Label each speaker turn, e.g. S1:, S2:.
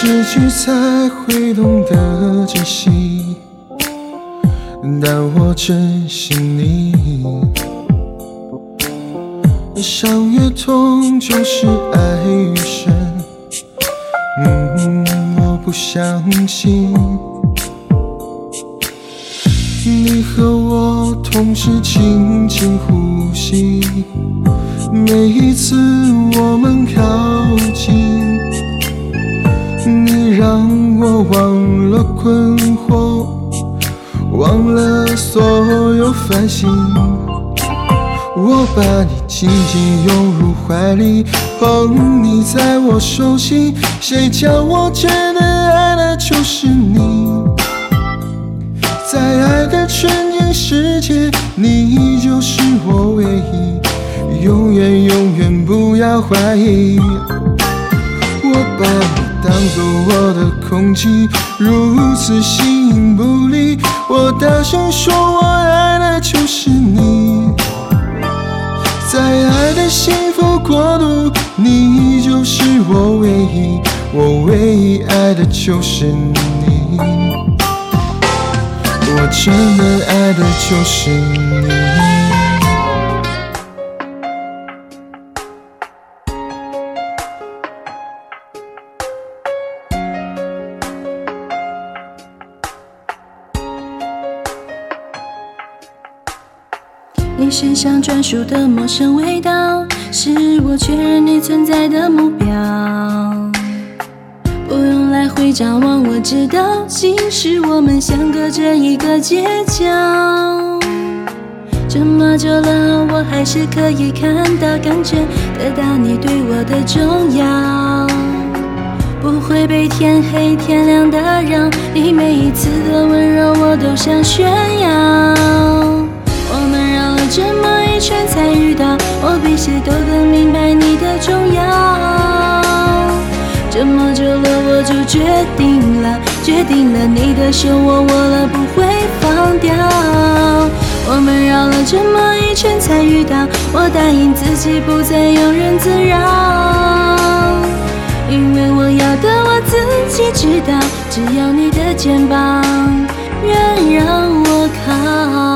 S1: 失去才会懂得珍惜，但我珍惜你。伤越痛，就是爱越深。嗯，我不相信你和我同时轻轻呼吸，每一次我们靠近。我忘了困惑，忘了所有烦心。我把你紧紧拥入怀里，捧你在我手心。谁叫我真的爱的就是你？在爱的纯净世界，你就是我唯一，永远永远不要怀疑。我把你。当做我的空气，如此形影不离。我大声说，我爱的就是你。在爱的幸福国度，你就是我唯一，我唯一爱的就是你。我真的爱的就是你。
S2: 你身上专属的陌生味道，是我确认你存在的目标。不用来回张望，我知道，其实我们相隔着一个街角。这么久了，我还是可以看到、感觉得到你对我的重要。不会被天黑天亮打扰，你每一次的温柔，我都想炫耀。比谁都更明白你的重要。这么久了，我就决定了，决定了你的手我握了不会放掉。我们绕了这么一圈才遇到，我答应自己不再庸人自扰，因为我要的我自己知道，只要你的肩膀愿让我靠。